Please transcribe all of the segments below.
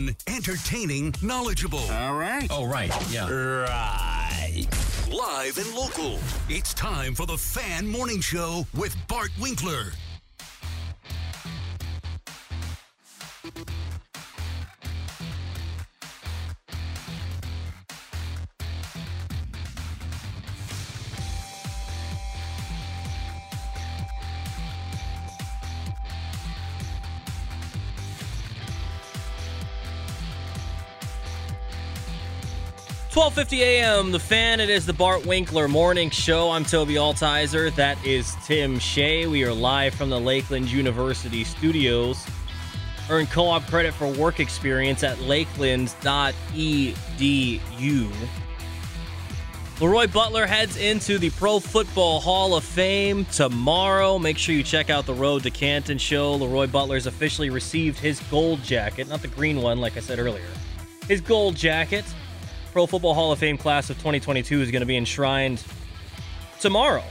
Fun, entertaining, knowledgeable. All right. Oh, right. Yeah. Right. Live and local. It's time for the Fan Morning Show with Bart Winkler. Twelve fifty a.m. The fan. It is the Bart Winkler Morning Show. I'm Toby Altizer. That is Tim Shea. We are live from the Lakeland University studios. Earn co-op credit for work experience at lakeland.edu. Leroy Butler heads into the Pro Football Hall of Fame tomorrow. Make sure you check out the Road to Canton show. Leroy Butler's officially received his gold jacket, not the green one, like I said earlier. His gold jacket. Pro Football Hall of Fame class of 2022 is going to be enshrined tomorrow.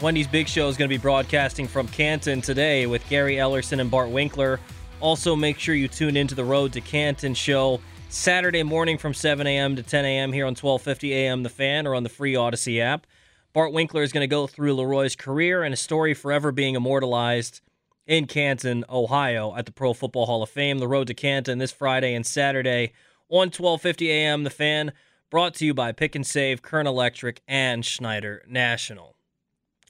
Wendy's Big Show is going to be broadcasting from Canton today with Gary Ellerson and Bart Winkler. Also, make sure you tune into the Road to Canton show Saturday morning from 7 a.m. to 10 a.m. here on 1250 a.m. The Fan or on the free Audacy app. Bart Winkler is going to go through Leroy's career and a story forever being immortalized in Canton, Ohio at the Pro Football Hall of Fame. The Road to Canton this Friday and Saturday on 1250 a.m. The Fan, brought to you by Pick and Save, Kern Electric, and Schneider National.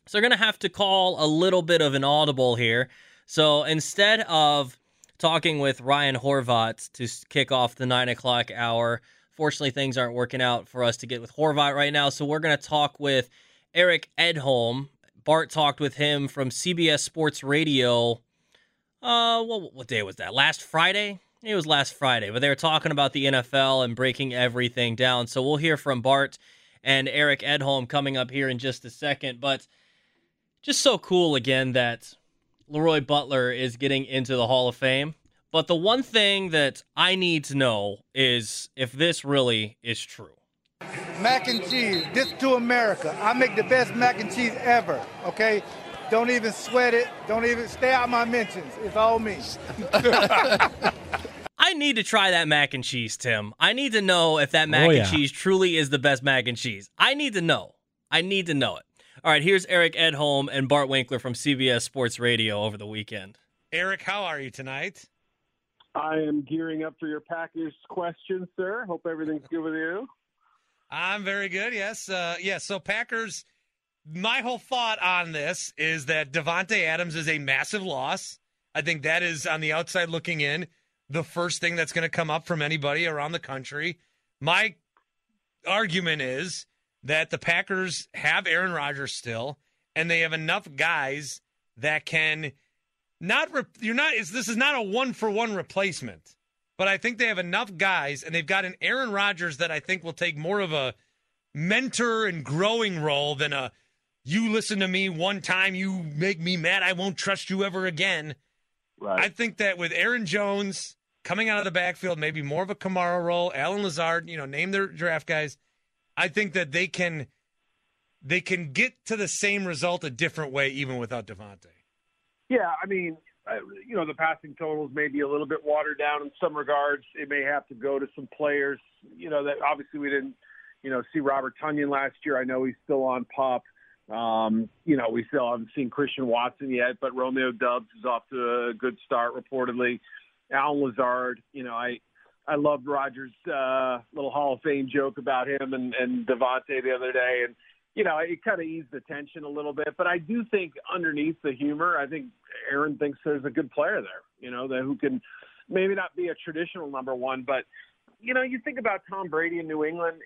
So they're going to have to call a little bit of an audible here. So instead of talking with Ryan Horvat to kick off the 9 o'clock hour, fortunately, things aren't working out for us to get with Horvat right now. So we're going to talk with Eric Edholm. Bart talked with him from CBS Sports Radio. Uh, what, what day was that? Last Friday? It was last Friday, but they were talking about the NFL and breaking everything down. So we'll hear from Bart and Eric Edholm coming up here in just a second. But just so cool again that Leroy Butler is getting into the Hall of Fame. But the one thing that I need to know is if this really is true. Mac and cheese, this to America. I make the best mac and cheese ever, okay? Don't even sweat it. Don't even stay out my mentions. It's all me. I need to try that mac and cheese, Tim. I need to know if that mac Oh, and yeah. cheese truly is the best mac and cheese. I need to know. I need to know it. All right, here's Eric Edholm and Bart Winkler from CBS Sports Radio over the weekend. Eric, how are you tonight? I am gearing up for your Packers question, sir. Hope everything's good with you. I'm very good. Yes. Uh, yes. So Packers. My whole thought on this is that Davante Adams is a massive loss. I think that is on the outside looking in the first thing that's going to come up from anybody around the country. My argument is that the Packers have Aaron Rodgers still, and they have enough guys that can not. Re- you're not. Is this is not a one for one replacement, but I think they have enough guys, and they've got an Aaron Rodgers that I think will take more of a mentor and growing role than a you listen to me one time, you make me mad, I won't trust you ever again. Right. I think that with Aaron Jones coming out of the backfield, maybe more of a Kamara role, Allen Lazard, you know, name their draft guys. I think that they can they can get to the same result a different way even without Davante. Yeah, I mean, you know, the passing totals may be a little bit watered down in some regards. It may have to go to some players. You know, that obviously we didn't, you know, see Robert Tonyan last year. I know he's still on PUP. Um, you know, we still haven't seen Christian Watson yet, but Romeo Doubs is off to a good start reportedly. Allen Lazard, you know, I I loved Rodgers' uh, little Hall of Fame joke about him and and Davante the other day, and you know, it kind of eased the tension a little bit. But I do think underneath the humor, I think Aaron thinks there's a good player there, you know, that who can maybe not be a traditional number one, but you know, you think about Tom Brady in New England,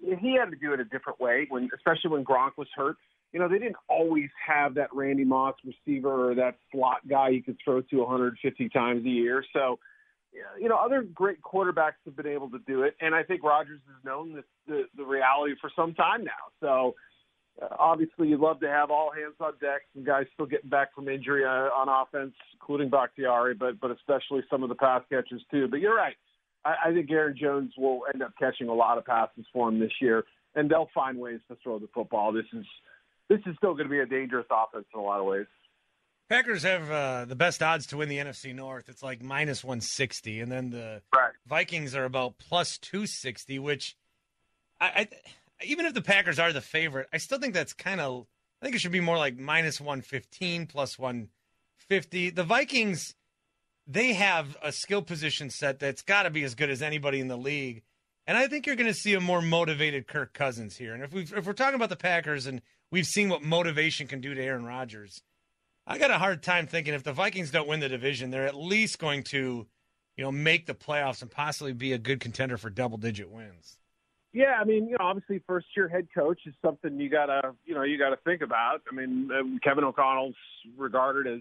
he had to do it a different way when, especially when Gronk was hurt. You know, they didn't always have that Randy Moss receiver or that slot guy you could throw to 150 times a year. So, you know, other great quarterbacks have been able to do it, and I think Rodgers has known this, the the reality for some time now. So, uh, obviously, you'd love to have all hands on deck. Some guys still getting back from injury uh, on offense, including Bakhtiari, but but especially some of the pass catchers too. But you're right. I, I think Aaron Jones will end up catching a lot of passes for him this year, and they'll find ways to throw the football. This is this is still going to be a dangerous offense in a lot of ways. Packers have uh, the best odds to win the NFC North. It's like minus 160, and then the right. Vikings are about plus 260. Which, I, I, even if the Packers are the favorite, I still think that's kind of. I think it should be more like minus 115 plus 150. The Vikings, they have a skill position set that's got to be as good as anybody in the league, and I think you're going to see a more motivated Kirk Cousins here. And if we if we're talking about the Packers and we've seen what motivation can do to Aaron Rodgers I got a hard time thinking if the Vikings don't win the division, they're at least going to, you know, make the playoffs and possibly be a good contender for double digit wins. Yeah, I mean, you know, obviously first year head coach is something you gotta, you know, you gotta think about. I mean, uh, Kevin O'Connell's regarded as,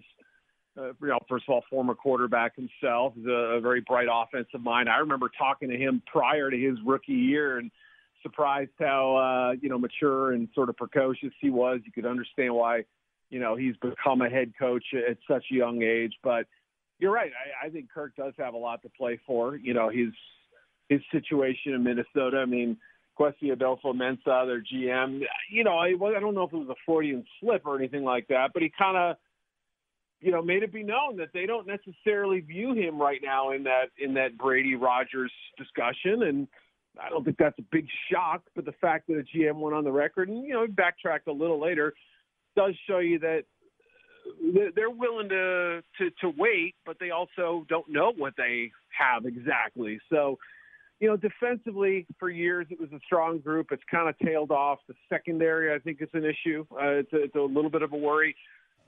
uh, you know, first of all, former quarterback himself, is a, a very bright offensive mind. I remember talking to him prior to his rookie year and surprised how, uh, you know, mature and sort of precocious he was. You could understand why you know he's become a head coach at such a young age. But you're right. I, I think Kirk does have a lot to play for. You know his his situation in Minnesota. I mean, Kwesi Adofo-Mensah, their GM. You know, I, I don't know if it was a Freudian slip or anything like that, but he kind of you know made it be known that they don't necessarily view him right now in that in that Brady Rodgers discussion and. I don't think that's a big shock, but the fact that a GM went on the record and you know backtracked a little later does show you that they're willing to, to to wait, but they also don't know what they have exactly. So, you know, defensively for years it was a strong group. It's kind of tailed off. The secondary, I think, is an issue. Uh, it's, a, it's a little bit of a worry,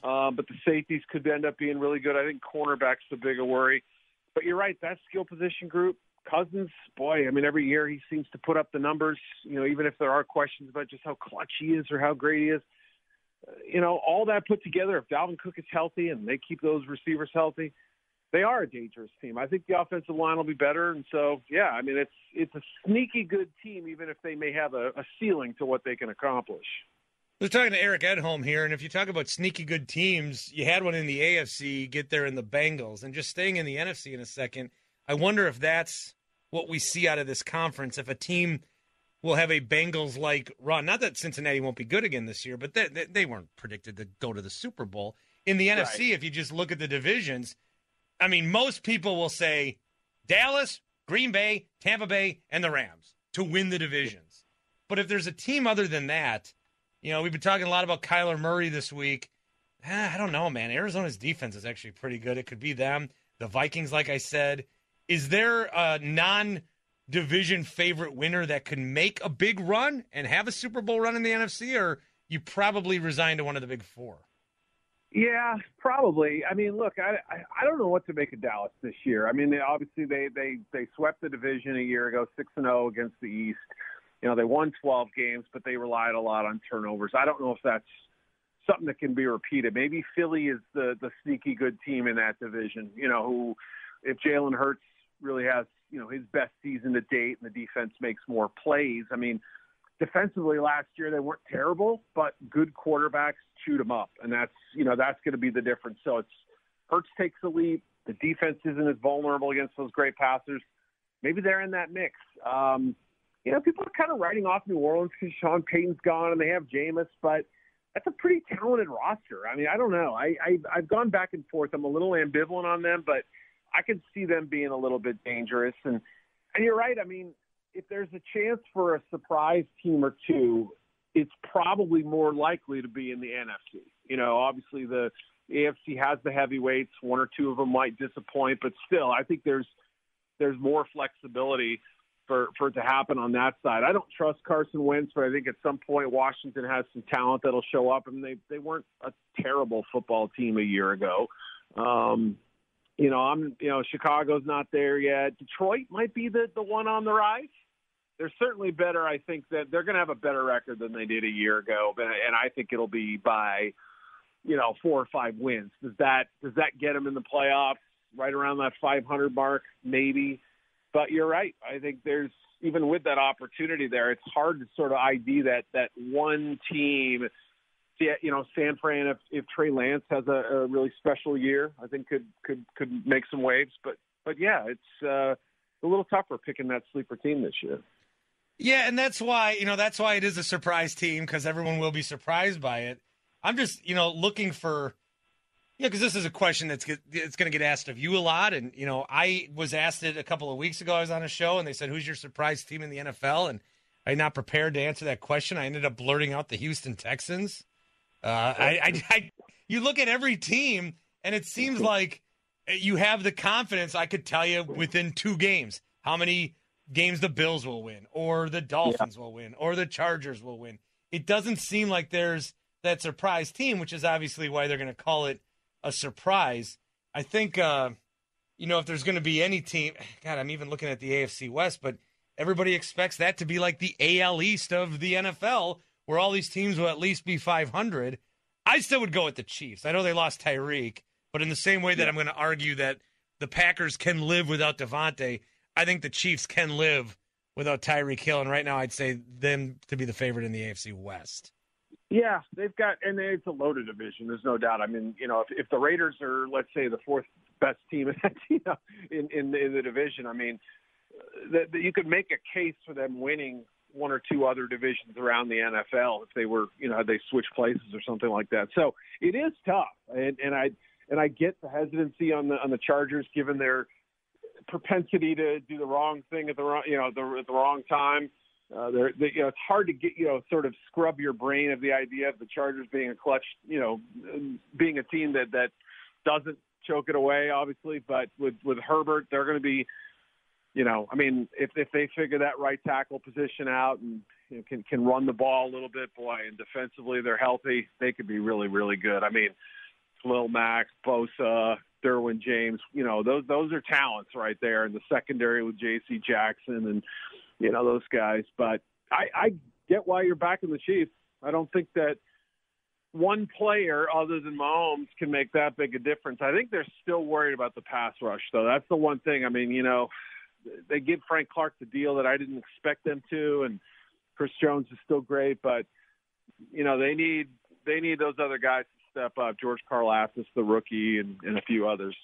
uh, but the safeties could end up being really good. I think cornerbacks the bigger worry. But you're right, that skill position group. Cousins, boy, I mean, every year he seems to put up the numbers. You know, even if there are questions about just how clutch he is or how great he is uh, you know, all that put together, if Dalvin Cook is healthy and they keep those receivers healthy, they are a dangerous team. I think the offensive line will be better, and so yeah, I mean it's it's a sneaky good team, even if they may have a, a ceiling to what they can accomplish. We're talking to Eric Edholm here, and if you talk about sneaky good teams, you had one in the AFC get there in the Bengals, and just staying in the NFC in a second. I wonder if that's what we see out of this conference. If a team will have a Bengals like run. Not that Cincinnati won't be good again this year, but they, they, they weren't predicted to go to the Super Bowl. In the right. NFC, if you just look at the divisions, I mean, most people will say Dallas, Green Bay, Tampa Bay, and the Rams to win the divisions. But if there's a team other than that, you know, we've been talking a lot about Kyler Murray this week. Eh, I don't know, man. Arizona's defense is actually pretty good. It could be them. The Vikings, like I said. Is there a non division favorite winner that can make a big run and have a Super Bowl run in the NFC, or you probably resign to one of the big four? Yeah, probably. I mean, look, I, I don't know what to make of Dallas this year. I mean, they, obviously they they they swept the division a year ago, six and zero oh against the East. You know, they won 12 games, but they relied a lot on turnovers. I don't know if that's something that can be repeated. Maybe Philly is the the sneaky good team in that division. You know, who if Jalen Hurts really has you know his best season to date, and the defense makes more plays. I mean, defensively last year they weren't terrible, but good quarterbacks chewed them up, and that's you know that's going to be the difference. So it's Hurts takes the lead. The defense isn't as vulnerable against those great passers. Maybe they're in that mix. Um, you know, people are kind of writing off New Orleans because Sean Payton's gone and they have Jameis, but that's a pretty talented roster. I mean, I don't know. I, I I've gone back and forth. I'm a little ambivalent on them, but I could see them being a little bit dangerous. And and you're right. I mean, if there's a chance for a surprise team or two, it's probably more likely to be in the NFC. You know, obviously the AFC has the heavyweights. One or two of them might disappoint, but still, I think there's there's more flexibility for for it to happen on that side. I don't trust Carson Wentz, but I think at some point Washington has some talent that'll show up, and they they weren't a terrible football team a year ago. Um, you know, I'm you know Chicago's not there yet. Detroit might be the the one on the rise. They're certainly better. I think that they're going to have a better record than they did a year ago, and I think it'll be by you know four or five wins. Does that does that get them in the playoffs? Right around that 500 mark, maybe. But you're right. I think there's even with that opportunity there, it's hard to sort of ID that that one team. You know, San Fran. If, if Trey Lance has a, a really special year, I think could could could make some waves. But but yeah, it's uh, a little tougher picking that sleeper team this year. Yeah, and that's why you know that's why it is a surprise team because everyone will be surprised by it. I'm just you know looking for yeah, because this is a question that's it's going to get asked of you a lot, and you know, I was asked it a couple of weeks ago. I was on a show, and they said, "Who's your surprise team in the NFL?" And I'm not prepared to answer that question. I ended up blurting out the Houston Texans. Uh, I, I, I, you look at every team, and it seems like you have the confidence. I could tell you within two games how many games the Bills will win, or the Dolphins yeah. will win, or the Chargers will win. It doesn't seem like there's that surprise team, which is obviously why they're going to call it a surprise. I think, uh, you know, if there's going to be any team, God, I'm even looking at the AFC West, but everybody expects that to be like the AL East of the NFL, where all these teams will at least be 500. I still would go with the Chiefs. I know they lost Tyreek, but in the same way that. I'm going to argue that the Packers can live without Davante, I think the Chiefs can live without Tyreek Hill. And right now, I'd say them to be the favorite in the AFC West. Yeah, they've got, and it's a loaded division. There's no doubt. I mean, you know, if, if the Raiders are, let's say, the fourth best team in you know, in, in, in the division, I mean, uh, that you could make a case for them winning one or two other divisions around the NFL if they were, you know, they switch places or something like that. So it is tough, and, and I and I get the hesitancy on the on the Chargers given their propensity to do the wrong thing at the wrong, you know, the, at the wrong time. Uh, they, you know, it's hard to get, you know, sort of scrub your brain of the idea of the Chargers being a clutch, you know, being a team that that doesn't choke it away, obviously. But with with Herbert, they're going to be, you know, I mean, if if they figure that right tackle position out and you know, can can run the ball a little bit, boy, and defensively they're healthy, they could be really really good. I mean, Khalil Mack, Bosa, Derwin James, you know, those those are talents right there in the secondary with J.C. Jackson and you know those guys. But I, I get why you're backing the Chiefs. I don't think that one player other than Mahomes can make that big a difference. I think they're still worried about the pass rush, though. That's the one thing. I mean, you know, they give Frank Clark the deal that I didn't expect them to, and Chris Jones is still great, but you know they need they need those other guys to step up. George Karlaftis, the rookie, and, and a few others.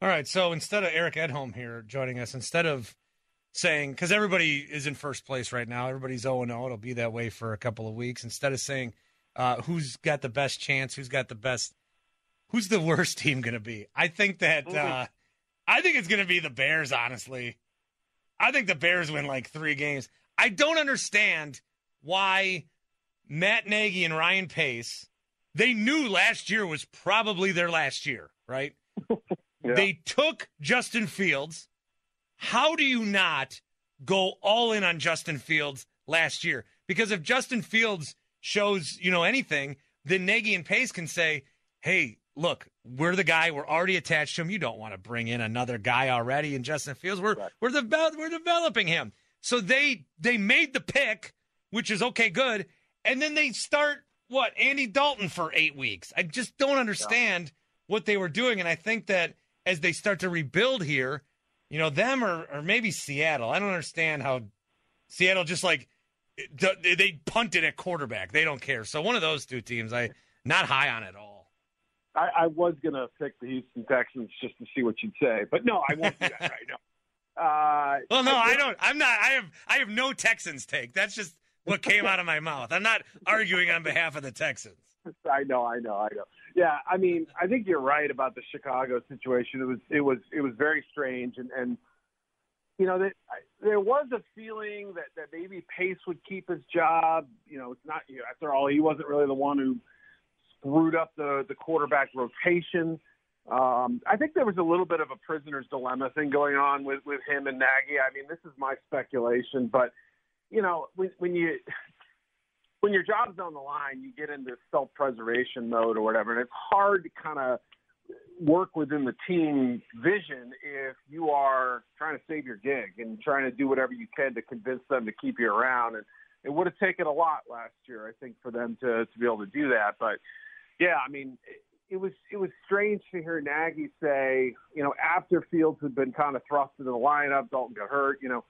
All right, so instead of Eric Edholm here joining us, instead of saying because everybody is in first place right now. Everybody's 0 0. It'll be that way for a couple of weeks. Instead of saying uh, who's got the best chance, who's got the best, who's the worst team going to be? I think that uh, I think it's going to be the Bears. Honestly, I think the Bears win like three games. I don't understand why Matt Nagy and Ryan Pace. They knew last year was probably their last year, right? yeah. They took Justin Fields how do you not go all in on Justin Fields last year? Because if Justin Fields shows, you know, anything, then Nagy and Pace can say, hey, look, we're the guy. We're already attached to him. You don't want to bring in another guy already in Justin Fields. We're right. we're the we're developing him. So they they made the pick, which is okay, good, and then they start what Andy Dalton for eight weeks. I just don't understand yeah. what they were doing, and I think that as they start to rebuild here, you know, them or, or maybe Seattle. I don't understand how Seattle just like they punted at quarterback. They don't care. So one of those two teams, I not high on at all. I, I was gonna pick the Houston Texans just to see what you'd say, but no, I won't do that right now. Uh, well, no, I don't. I'm not. I have. I have no Texans take. That's just what came out of my mouth. I'm not arguing on behalf of the Texans. I know. I know. I know. Yeah, I mean, I think you're right about the Chicago situation. It was it was it was very strange, and and you know, that there was a feeling that, that maybe Pace would keep his job. You know, it's not, you know, after all, he wasn't really the one who screwed up the, the quarterback rotation. Um, I think there was a little bit of a prisoner's dilemma thing going on with, with him and Nagy. I mean, this is my speculation, but you know, when, when you when your job's on the line, you get into self-preservation mode or whatever, and it's hard to kind of work within the team vision if you are trying to save your gig and trying to do whatever you can to convince them to keep you around. And it would have taken a lot last year, I think, for them to to be able to do that. But yeah, I mean, it was it was strange to hear Nagy say, you know, after Fields had been kind of thrust into the lineup, Dalton got hurt, you know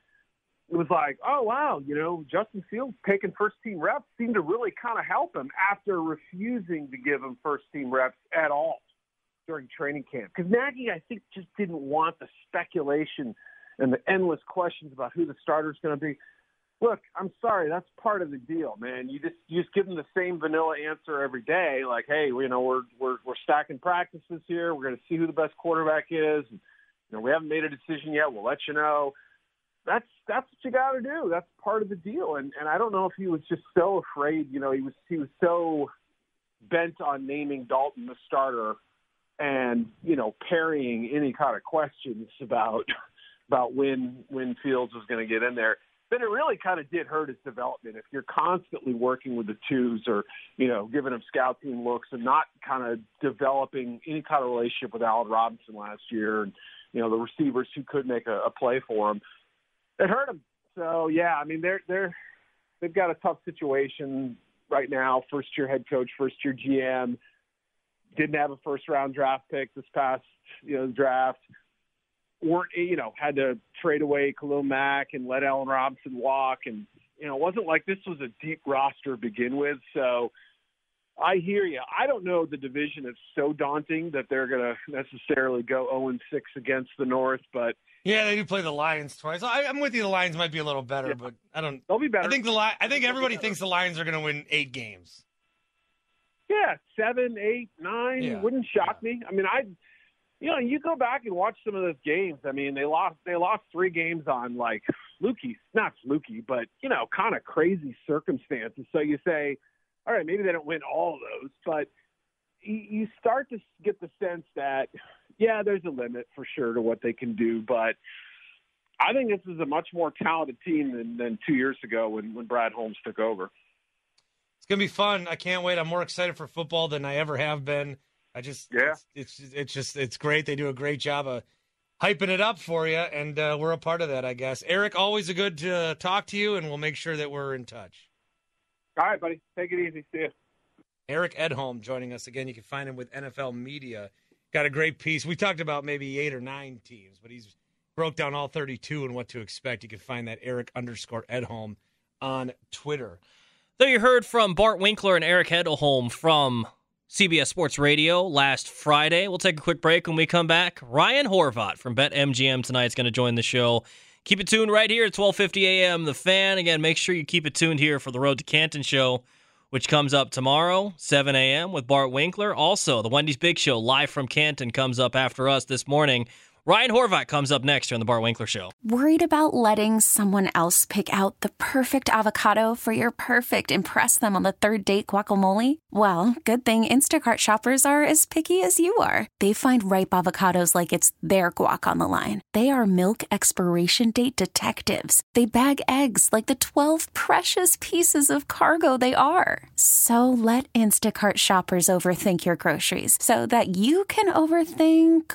it was like, oh wow, you know, Justin Fields taking first team reps seemed to really kind of help him after refusing to give him first team reps at all during training camp. Because Nagy, I think, just didn't want the speculation and the endless questions about who the starter is going to be. Look, I'm sorry, that's part of the deal, man. You just you just give them the same vanilla answer every day, like, hey, you know, we're we're we're stacking practices here. We're going to see who the best quarterback is. And, you know, we haven't made a decision yet. We'll let you know that's that's what you got to do. That's part of the deal. And and I don't know if he was just so afraid. You know, he was he was so bent on naming Dalton the starter, and you know, parrying any kind of questions about about when when Fields was going to get in there. Then it really kind of did hurt his development. If you're constantly working with the twos, or you know, giving him scout team looks, and not kind of developing any kind of relationship with Allen Robinson last year, and you know, the receivers who could make a, a play for him it hurt him. So yeah, I mean they're they're they've got a tough situation right now. First year head coach, first year GM. Didn't have a first round draft pick this past you know draft. Weren't you know had to trade away Khalil Mack and let Allen Robinson walk, and you know it wasn't like this was a deep roster to begin with. So I hear you. I don't know the division is so daunting that they're going to necessarily go 0 and 6 against the North, but yeah, they do play the Lions twice. I, am with you. The Lions might be a little better, yeah. but I don't. They'll be better. I think the I think everybody thinks the Lions are going to win eight games. Yeah, seven, eight, nine. Yeah. Wouldn't shock yeah. me. I mean, I, you know, you go back and watch some of those games. I mean, they lost they lost three games on like fluky, not fluky, but you know, kind of crazy circumstances. So you say, all right, maybe they don't win all those, but you start to get the sense that yeah, there's a limit for sure to what they can do, but I think this is a much more talented team than, than two years ago when, when Brad Holmes took over. It's gonna be fun. I can't wait. I'm more excited for football than I ever have been. I just yeah, it's it's, it's just it's great. They do a great job of hyping it up for you, and uh, we're a part of that, I guess. Eric, always a good to talk to you, and we'll make sure that we're in touch. All right, buddy. Take it easy. See you. Eric Edholm joining us again. You can find him with NFL Media got a great piece. We talked about maybe eight or nine teams, but he's broke down all 32 and what to expect. You can find that Eric underscore Edholm on Twitter. Though you heard from Bart Winkler and Eric Edholm from CBS Sports Radio last Friday. We'll take a quick break when we come back. Ryan Horvat from BetMGM tonight is going to join the show. Keep it tuned right here at 12:50 a.m. The Fan. Again, make sure you keep it tuned here for the Road to Canton show which comes up tomorrow, 7 a.m. with Bart Winkler. Also, the Wendy's Big Show live from Canton comes up after us this morning. Ryan Horvat comes up next here on the Bart Winkler Show. Worried about letting someone else pick out the perfect avocado for your perfect impress them on the third date guacamole? Well, good thing Instacart shoppers are as picky as you are. They find ripe avocados like it's their guac on the line. They are milk expiration date detectives. They bag eggs like the 12 precious pieces of cargo they are. So let Instacart shoppers overthink your groceries so that you can overthink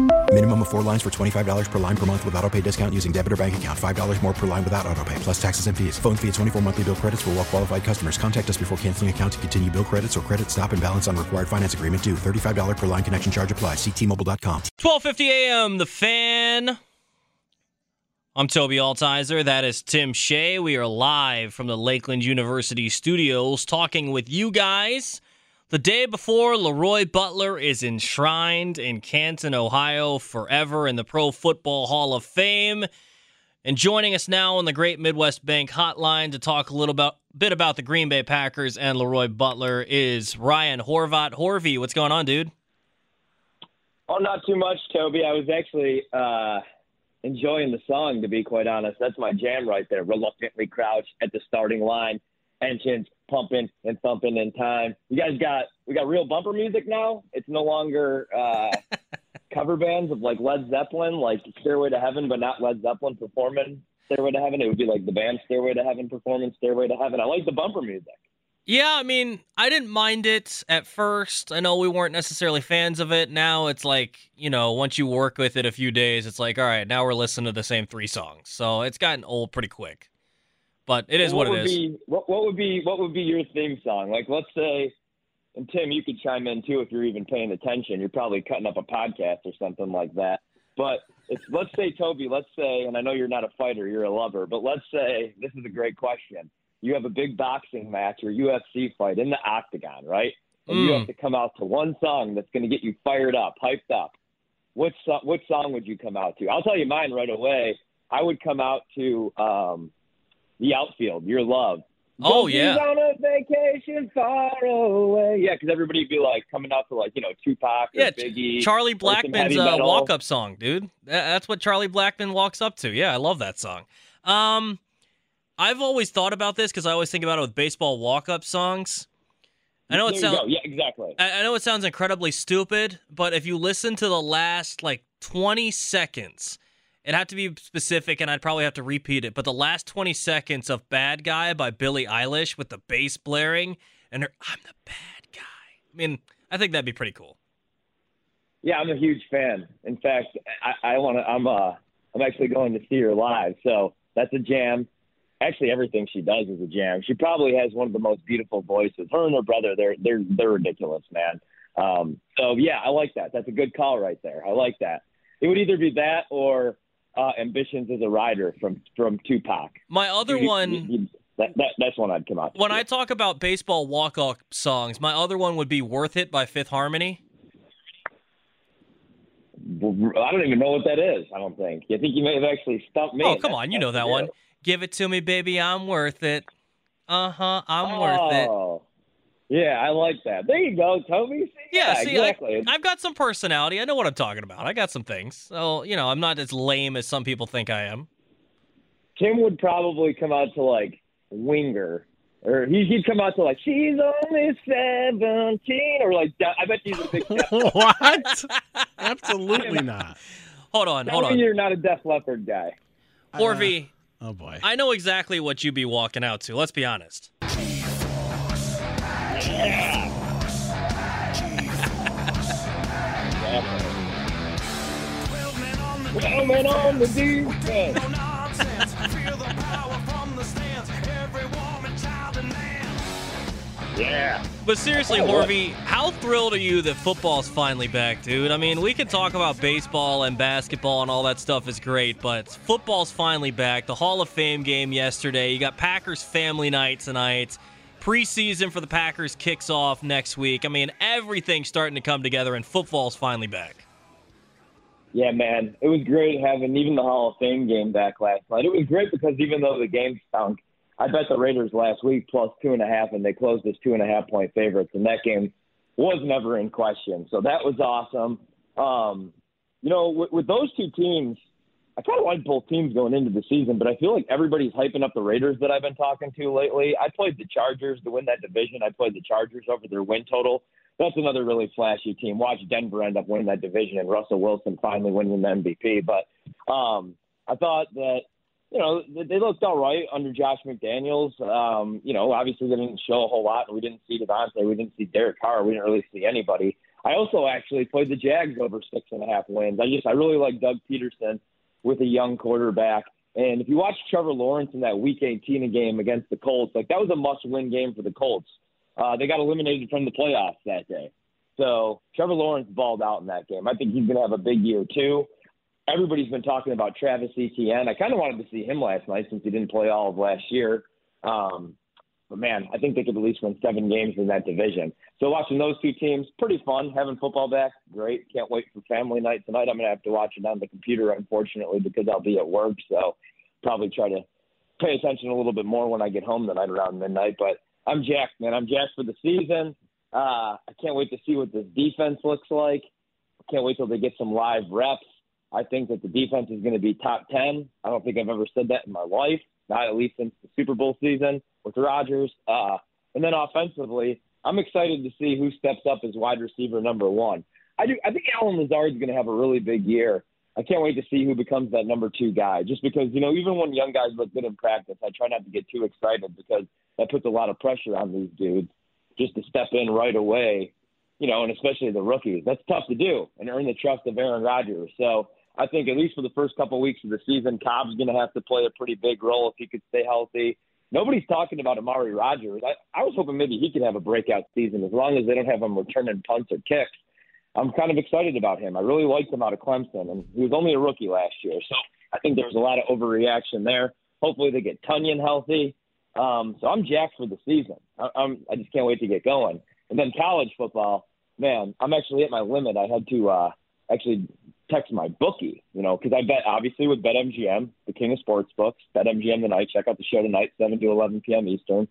Minimum of four lines for $25 per line per month with auto pay discount using debit or bank account. $5 more per line without auto pay, plus taxes and fees. Phone fee at 24 monthly bill credits for all well qualified customers. Contact us before canceling account to continue bill credits or credit stop and balance on required finance agreement due. $35 per line connection charge apply. Ctmobile.com. 1250 a.m. The Fan. I'm Toby Altizer. That is Tim Shea. We are live from the Lakeland University studios talking with you guys the day before Leroy Butler is enshrined in Canton, Ohio forever in the Pro Football Hall of Fame. And joining us now on the Great Midwest Bank hotline to talk a little about, bit about the Green Bay Packers and Leroy Butler is Ryan Horvat. Horvy, what's going on, dude? Oh, not too much, Toby. I was actually uh, enjoying the song, to be quite honest. That's my jam right there. Reluctantly crouched at the starting line, engines pumping and thumping in time. You guys got we got real bumper music now. It's no longer uh, cover bands of like Led Zeppelin, like Stairway to Heaven, but not Led Zeppelin performing Stairway to Heaven. It would be like the band Stairway to Heaven performing Stairway to Heaven. I like the bumper music. Yeah, I mean, I didn't mind it at first. I know we weren't necessarily fans of it. Now it's like, you know, once you work with it a few days, it's like, all right, now we're listening to the same three songs. So it's gotten old pretty quick. But it is what, what it is. Be, what, what would be what would be your theme song? Like, let's say, and Tim, you could chime in too if you're even paying attention. You're probably cutting up a podcast or something like that. But it's let's say Toby, let's say, and I know you're not a fighter, you're a lover, but let's say this is a great question you have a big boxing match or UFC fight in the octagon, right? And mm. you have to come out to one song that's going to get you fired up, hyped up. What so- what song would you come out to? I'll tell you mine right away. I would come out to um, the outfield, Your Love. Oh yeah. On a vacation far away. Yeah, because everybody would be like coming out to like you know Tupac yeah, Biggie. Charlie Blackmon's uh, walk up song, dude. That's what Charlie Blackmon walks up to. Yeah, I love that song. Um, I've always thought about this because I always think about it with baseball walk-up songs. I know it sounds yeah, exactly. I, I know it sounds incredibly stupid, but if you listen to the last like 20 seconds, it had to be specific, and I'd probably have to repeat it. But the last 20 seconds of "Bad Guy" by Billie Eilish with the bass blaring and her "I'm the bad guy." I mean, I think that'd be pretty cool. Yeah, I'm a huge fan. In fact, I, I want to. I'm uh, I'm actually going to see her live, so that's a jam actually everything she does is a jam. She probably has one of the most beautiful voices. Her and her brother, they're they're they're ridiculous, man. Um, so yeah, I like that. That's a good call right there. I like that. It would either be that or uh, Ambitions as a Rider from from Tupac. My other you, one. You, you, that, that, that's one I'd come out. When I talk about baseball walk-up songs, my other one would be "Worth It" by Fifth Harmony. I don't even know what that is. I don't think. I think you may have actually stumped me. Oh, come on, you know that one. Give it to me, baby. I'm worth it. Uh huh. I'm oh, worth it. Yeah, I like that. There you go, Toby. See, yeah, yeah, see, exactly. I, have got some personality. I know what I'm talking about. I got some things. So, you know, I'm not as lame as some people think I am. Tim would probably come out to like Winger. Or he'd come out to like, she's only 17. Or like, I bet she's a big What? Absolutely not. Hold on, Tell hold on. You're not a Def Leppard guy. Orvy, uh, Oh boy. I know exactly what you'd be walking out to. Let's be honest. Well, man, on the defense. Yeah. But seriously, oh, Horvey, how thrilled are you that football's finally back, dude? I mean, we can talk about baseball and basketball and all that stuff is great, but football's finally back. The Hall of Fame game yesterday. You got Packers family night tonight. Preseason for the Packers kicks off next week. I mean, everything's starting to come together, and football's finally back. Yeah, man. It was great having even the Hall of Fame game back last night. It was great because even though the game stunk, I bet the Raiders last week plus two and a half, and they closed as two and a half point favorites, and that game was never in question. So that was awesome. Um, you know, with, with those two teams, I kind of like both teams going into the season, but I feel like everybody's hyping up the Raiders that I've been talking to lately. I played the Chargers to win that division. I played the Chargers over their win total. That's another really flashy team. Watch Denver end up winning that division and Russell Wilson finally winning the MVP. But um, I thought that you know, they looked all right under Josh McDaniels. Um, you know, obviously they didn't show a whole lot, we didn't see Davante, we didn't see Derek Carr, we didn't really see anybody. I also actually played the Jags over six and a half wins. I just I really like Doug Pederson with a young quarterback. And if you watch Trevor Lawrence in that Week 18 game against the Colts, like that was a must-win game for the Colts. Uh, they got eliminated from the playoffs that day. So Trevor Lawrence balled out in that game. I think he's going to have a big year too everybody's been talking about Travis Etienne. I kind of wanted to see him last night since he didn't play all of last year. Um, but man, I think they could at least win seven games in that division. So watching those two teams, pretty fun. Having football back, great. Can't wait for family night tonight. I'm gonna have to watch it on the computer, unfortunately, because I'll be at work. So probably try to pay attention a little bit more when I get home tonight around midnight. But I'm jacked, man. I'm jacked for the season. Uh, I can't wait to see what this defense looks like. I can't wait till they get some live reps. I think that the defense is going to be top 10. I don't think I've ever said that in my life, not at least since the Super Bowl season with Rodgers. Uh, and then offensively, I'm excited to see who steps up as wide receiver number one. I do. I think Lazard is going to have a really big year. I can't wait to see who becomes that number two guy. Just because you know, even when young guys look good in practice, I try not to get too excited because that puts a lot of pressure on these dudes just to step in right away. You know, and especially the rookies. That's tough to do and earn the trust of Aaron Rodgers. So I think at least for the first couple of weeks of the season, Cobb's going to have to play a pretty big role if he could stay healthy. Nobody's talking about Amari Rodgers. I, I was hoping maybe he could have a breakout season as long as they don't have him returning punts or kicks. I'm kind of excited about him. I really liked him out of Clemson, and he was only a rookie last year, so I think there's a lot of overreaction there. Hopefully, they get Tonyan healthy. Um, so I'm jacked for the season. I, I'm, I just can't wait to get going. And then college football, man, I'm actually at my limit. I had to uh, actually text my bookie, you know, because I bet obviously with BetMGM, the king of sports books, BetMGM tonight. Check out the show tonight, 7 to 11 p.m. Eastern.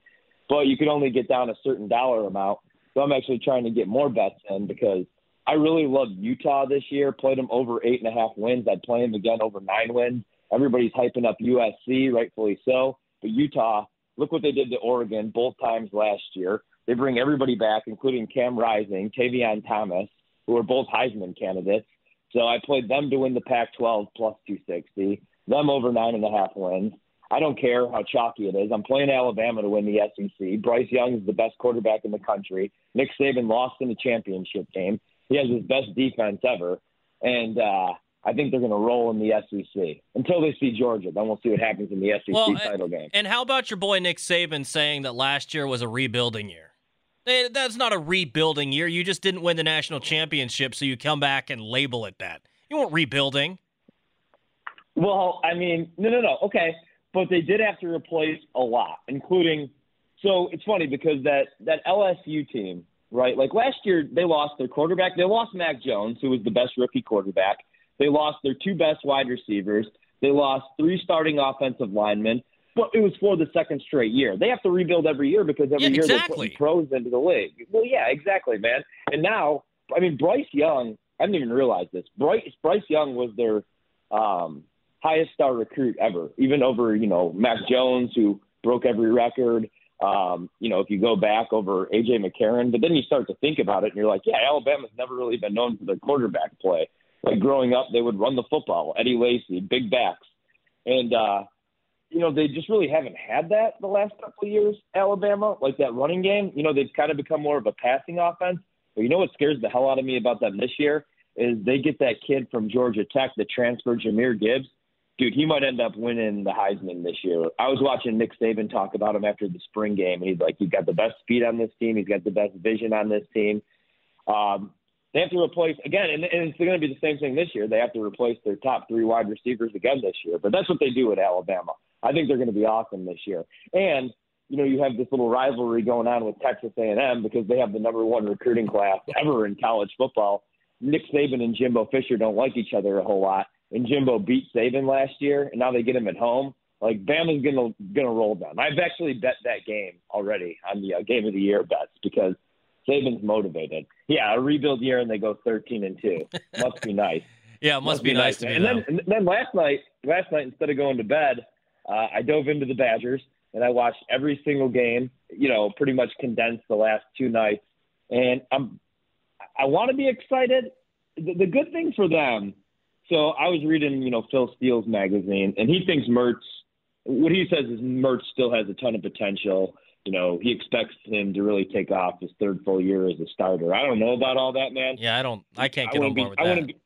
But you can only get down a certain dollar amount. So I'm actually trying to get more bets in because I really love Utah this year. Played them over eight and a half wins. I'd play them again over nine wins. Everybody's hyping up USC, rightfully so. But Utah, look what they did to Oregon both times last year. They bring everybody back, including Cam Rising, Tavion Thomas, who are both Heisman candidates. So I played them to win the Pac 12 plus 260, them over nine and a half wins. I don't care how chalky it is. I'm playing Alabama to win the SEC. Bryce Young is the best quarterback in the country. Nick Saban lost in the championship game. He has his best defense ever. And uh, I think they're going to roll in the SEC until they see Georgia. Then we'll see what happens in the SEC well, title game. And how about your boy Nick Saban saying that last year was a rebuilding year? Eh, that's not a rebuilding year. You just didn't win the national championship, so you come back and label it that. You weren't rebuilding. Well, I mean, no, no, no. Okay, but they did have to replace a lot, including. So it's funny because that that LSU team, right? Like last year, they lost their quarterback. They lost Mac Jones, who was the best rookie quarterback. They lost their two best wide receivers. They lost three starting offensive linemen but it was for the second straight year. They have to rebuild every year because every yeah, year exactly. they're putting pros into the league. Well, yeah, exactly, man. And now, I mean, Bryce Young, I didn't even realize this. Bryce Bryce Young was their um, highest star recruit ever, even over you know Mac Jones, who broke every record. Um, you know, if you go back over AJ McCarron, but then you start to think about it, and you're like, yeah, Alabama's never really been known for their quarterback play. Like growing up, they would run the football, Eddie Lacy, big backs, and uh, you know, they just really haven't had that the last couple of years, Alabama, like that running game. You know, they've kind of become more of a passing offense. But you know what scares the hell out of me about them this year is they get that kid from Georgia Tech that transferred Jahmyr Gibbs. Dude, he might end up winning the Heisman this year. I was watching Nick Saban talk about him after the spring game, and he's like, he's got the best speed on this team. He's got the best vision on this team. Um, they have to replace again, and, and it's going to be the same thing this year. They have to replace their top three wide receivers again this year. But that's what they do at Alabama. I think they're going to be awesome this year. And you know, you have this little rivalry going on with Texas A&M because they have the number one recruiting class ever in college football. Nick Saban and Jimbo Fisher don't like each other a whole lot, and Jimbo beat Saban last year, and now they get him at home. Like Bama's gonna gonna roll them. I've actually bet that game already on the uh, game of the year bets because Saban's motivated. Yeah, a rebuild year and they go thirteen and two. Must be nice. yeah, it must, must be, be, nice, to be. And then, and then last night, last night instead of going to bed, uh, I dove into the Badgers and I watched every single game. You know, pretty much condensed the last two nights, and I'm I want to be excited. The, the good thing for them. So I was reading, you know, Phil Steele's magazine, and he thinks Mertz. What he says is Mertz still has a ton of potential. You know, he expects him to really take off his third full year as a starter. I don't know about all that, man. Yeah, I don't. I can't get I on board be, with I that. Wouldn't be,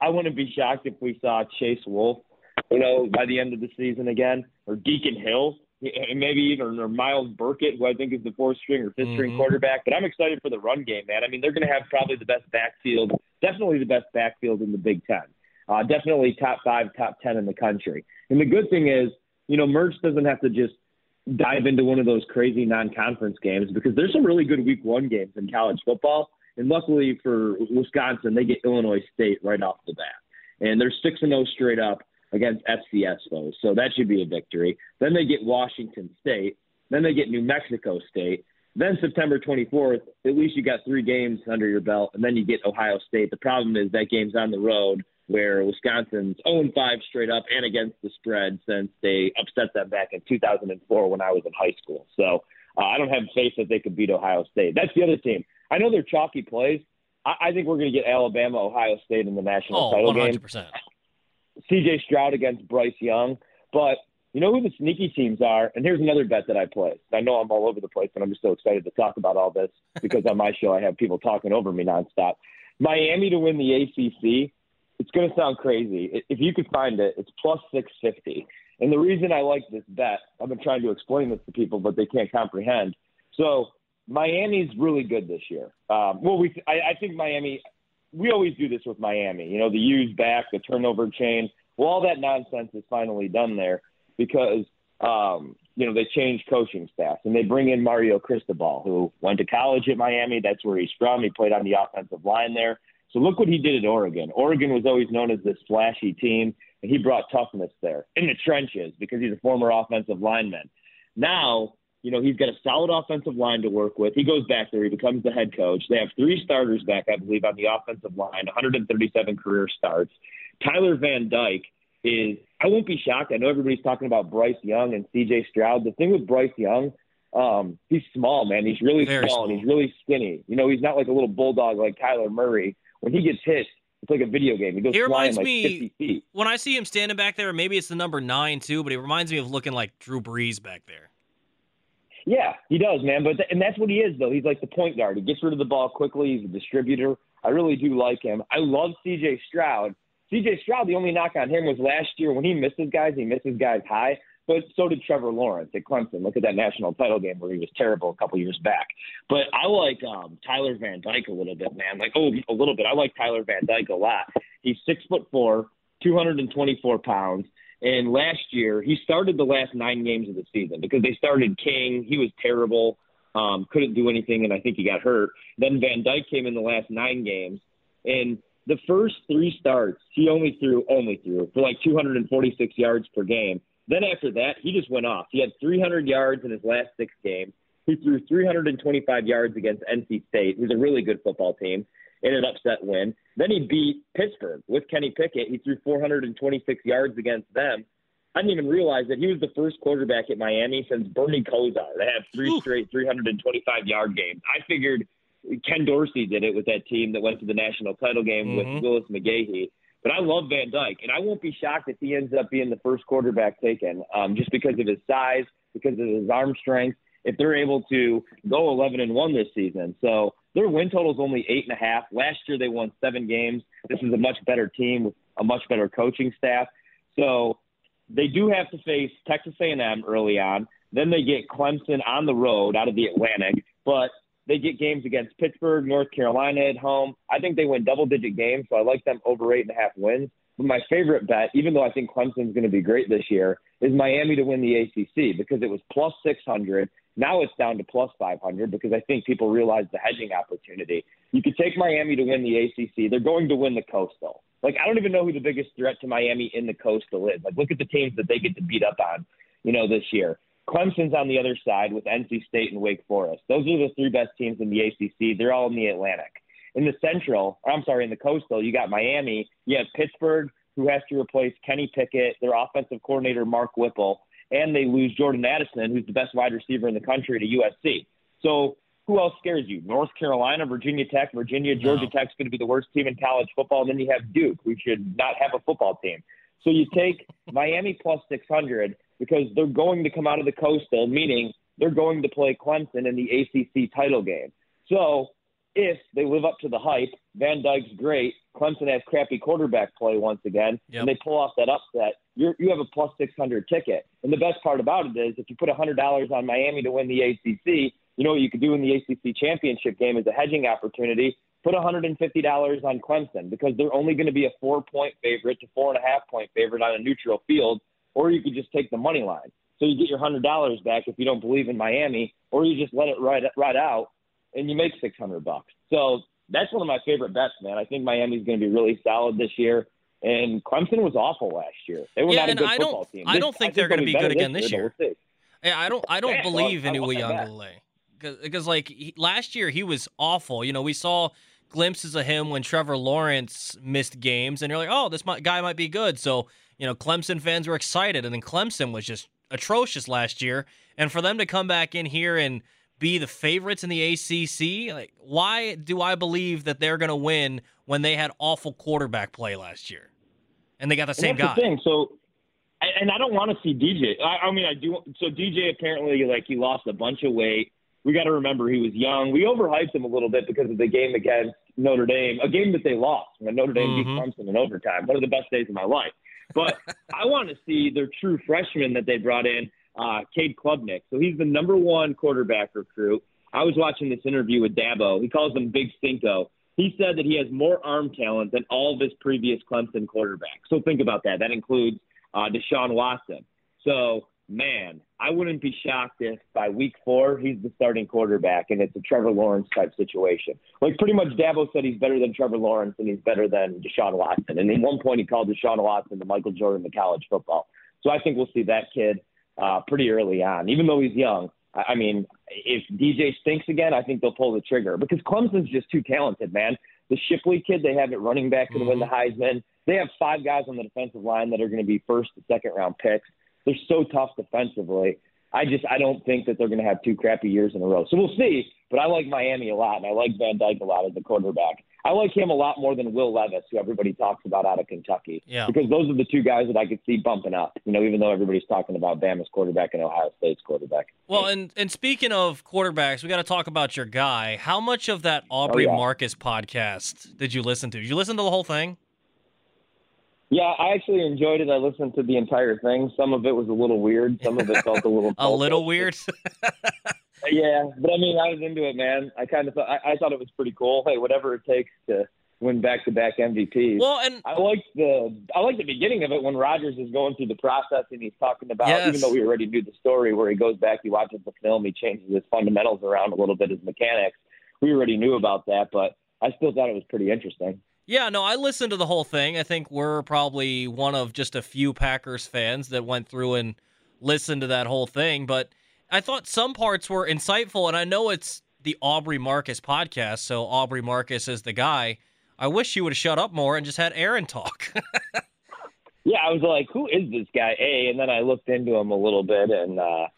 I wouldn't be shocked if we saw Chase Wolf you know, by the end of the season again, or Deacon Hill, and maybe even or Myles Burkett, who I think is the fourth string or 5th string Mhm. quarterback. But I'm excited for the run game, man. I mean, they're going to have probably the best backfield, definitely the best backfield in the Big Ten. Uh, definitely top five, top 10 in the country. And the good thing is, you know, Mertz doesn't have to just dive into one of those crazy non-conference games because there's some really good week one games in college football. And luckily for Wisconsin, they get Illinois State right off the bat. And they're 6 and 0 straight up against FCS foes. So that should be a victory. Then they get Washington State. Then they get New Mexico State. Then September 24th, at least you got three games under your belt, and then you get Ohio State. The problem is that game's on the road where Wisconsin's 0 5 straight up and against the spread since they upset them back in 2004 when I was in high school. So uh, I don't have faith that they could beat Ohio State. That's the other team. I know they're chalky plays. I, I think we're going to get Alabama, Ohio State in the national Oh, title 100%. game. CJ Stroud against Bryce Young. But you know who the sneaky teams are? And here's another bet that I placed. I know I'm all over the place, but I'm just so excited to talk about all this because on my show I have people talking over me nonstop. Miami to win the ACC. It's going to sound crazy. If you could find it, it's plus 650. And the reason I like this bet, I've been trying to explain this to people, but they can't comprehend. So Miami's really good this year. Um, well, we I, I think Miami. We always do this with Miami. You know, the use back, the turnover chain. Well, all that nonsense is finally done there because um, you know they changed coaching staff and they bring in Mario Cristobal, who went to college at Miami. That's where he's from. He played on the offensive line there. So look what he did at Oregon. Oregon was always known as this flashy team, and he brought toughness there in the trenches because he's a former offensive lineman. Now, you know, he's got a solid offensive line to work with. He goes back there, he becomes the head coach. They have three starters back, I believe, on the offensive line, 137 career starts. Tyler Van Dyke is I won't be shocked. I know everybody's talking about Bryce Young and CJ Stroud. The thing with Bryce Young, um, he's small, man. He's really Very small, and he's really skinny. You know, he's not like a little bulldog like Kyler Murray. When he gets hit, it's like a video game. He goes He flying reminds like me 50 feet. when I see him standing back there. Maybe it's the number nine too, but he reminds me of looking like Drew Brees back there. Yeah, he does, man. But th- and that's what he is, though. He's like the point guard. He gets rid of the ball quickly. He's a distributor. I really do like him. I love C.J. Stroud. C.J. Stroud. The only knock on him was last year when he misses guys. He misses guys high. But so did Trevor Lawrence at Clemson. Look at that national title game where he was terrible a couple years back. But I like um, Tyler Van Dyke a little bit, man. Like oh, a little bit. I like Tyler Van Dyke a lot. He's six foot four, 224 pounds. And last year, he started the last nine games of the season because they started King. He was terrible, um, couldn't do anything, and I think he got hurt. Then Van Dyke came in the last nine games, and the first three starts, he only threw, only threw for like 246 yards per game. Then after that, he just went off. He had 300 yards in his last six games. He threw 325 yards against NC State, who's a really good football team, in an upset win. Then he beat Pittsburgh with Kenny Pickett. He threw 426 yards against them. I didn't even realize that he was the first quarterback at Miami since Bernie Kosar to have three straight 325 yard games. I figured Ken Dorsey did it with that team that went to the national title game Mhm. with Willis McGahee. But I love Van Dyke, and I won't be shocked if he ends up being the first quarterback taken, um, just because of his size, because of his arm strength. If they're able to go 11 and one this season, so their win total is only eight and a half. Last year they won seven games. This is a much better team with a much better coaching staff. So they do have to face Texas A&M early on. Then they get Clemson on the road out of the Atlantic, but they get games against Pittsburgh, North Carolina at home. I think they win double digit games, so I like them over eight and a half wins. But my favorite bet, even though I think Clemson's going to be great this year, is Miami to win the ACC because it was plus 600. Now it's down to plus 500 because I think people realize the hedging opportunity. You could take Miami to win the ACC. They're going to win the Coastal. Like, I don't even know who the biggest threat to Miami in the Coastal is. Like, look at the teams that they get to beat up on, you know, this year. Clemson's on the other side with NC State and Wake Forest. Those are the three best teams in the ACC. They're all in the Atlantic. In the Central, or I'm sorry, in the Coastal, you got Miami. You have Pittsburgh, who has to replace Kenny Pickett, their offensive coordinator Mark Whipple, and they lose Jordan Addison, who's the best wide receiver in the country, to USC. So who else scares you? North Carolina, Virginia Tech, Virginia, Georgia Tech's going to be the worst team in college football. And then you have Duke, who should not have a football team. So you take Miami plus 600 because they're going to come out of the coastal, meaning they're going to play Clemson in the ACC title game. So if they live up to the hype, Van Dyke's great. Clemson has crappy quarterback play once again, Yep. and they pull off that upset. You're, you have a plus 600 ticket. And the best part about it is if you put $100 on Miami to win the ACC, you know what you could do in the ACC championship game as a hedging opportunity? put $150 on Clemson because they're only going to be a four point favorite to four and a half point favorite on a neutral field, or you could just take the money line. So you get your hundred dollars back if you don't believe in Miami, or you just let it ride ride out and you make six hundred bucks. So that's one of my favorite bets, man. I think Miami's going to be really solid this year. And Clemson was awful last year. They were yeah, not a and good I football don't. I don't think I they're going to be good again this year. we'll. Yeah, I don't. I don't Yeah, believe well, in I want that. Uiagalelei because like he, last year he was awful. You know, we saw glimpses of him when Trevor Lawrence missed games, and you're like, oh, this might, guy might be good. So you know, Clemson fans were excited, and then Clemson was just atrocious last year. And for them to come back in here and be the favorites in the ACC, like why do I believe that they're going to win when they had awful quarterback play last year, and they got the same that's guy? the thing. So, and I don't want to see DJ. I, I mean, I do. So DJ apparently, like, he lost a bunch of weight. We got to remember he was young. We overhyped him a little bit because of the game against Notre Dame, a game that they lost when Notre Dame beat Mhm. Clemson in overtime. One of the best days of my life. But I want to see their true freshman that they brought in, uh, Cade Klubnik. So he's the number one quarterback recruit. I was watching this interview with Dabo. He calls him Big Cinco. He said that he has more arm talent than all of his previous Clemson quarterbacks. So think about that. That includes uh, Deshaun Watson. So, man, I wouldn't be shocked if by week four he's the starting quarterback and it's a Trevor Lawrence type situation. Like pretty much Dabo said he's better than Trevor Lawrence and he's better than Deshaun Watson. And at one point he called Deshaun Watson the Michael Jordan of college football. So I think we'll see that kid uh, pretty early on, even though he's young. I I mean, if DJ stinks again, I think they'll pull the trigger because Clemson's just too talented, man. The Shipley kid, they have it running back can win the Heisman. They have five guys on the defensive line that are going to be first and second round picks. They're so tough defensively. I just I don't think that they're going to have two crappy years in a row. So we'll see. But I like Miami a lot, and I like Van Dyke a lot as a quarterback. I like him a lot more than Will Levis, who everybody talks about out of Kentucky. Yeah. Because those are the two guys that I could see bumping up. You know, even though everybody's talking about Bama's quarterback and Ohio State's quarterback. Well, and and speaking of quarterbacks, we got to talk about your guy. How much of that oh, Aubrey Oh, yeah. Marcus podcast did you listen to? Did you listen to the whole thing? Yeah, I actually enjoyed it. I listened to the entire thing. Some of it was a little weird. Some of it felt a little A little weird. Yeah, but I mean, I was into it, man. I kind of thought I, I thought it was pretty cool. Hey, whatever it takes to win back-to-back MVPs. Well, and I liked the I liked the beginning of it when Rodgers is going through the process and he's talking about Yes. even though we already knew the story where he goes back, he watches the film, he changes his fundamentals around a little bit, his mechanics. We already knew about that, but I still thought it was pretty interesting. Yeah, no, I listened to the whole thing. I think we're probably one of just a few Packers fans that went through and listened to that whole thing. But I thought some parts were insightful, and I know it's the Aubrey Marcus podcast, so Aubrey Marcus is the guy. I wish you would have shut up more and just had Aaron talk. Yeah, I was like, who is this guy? A, and then I looked into him a little bit, and uh,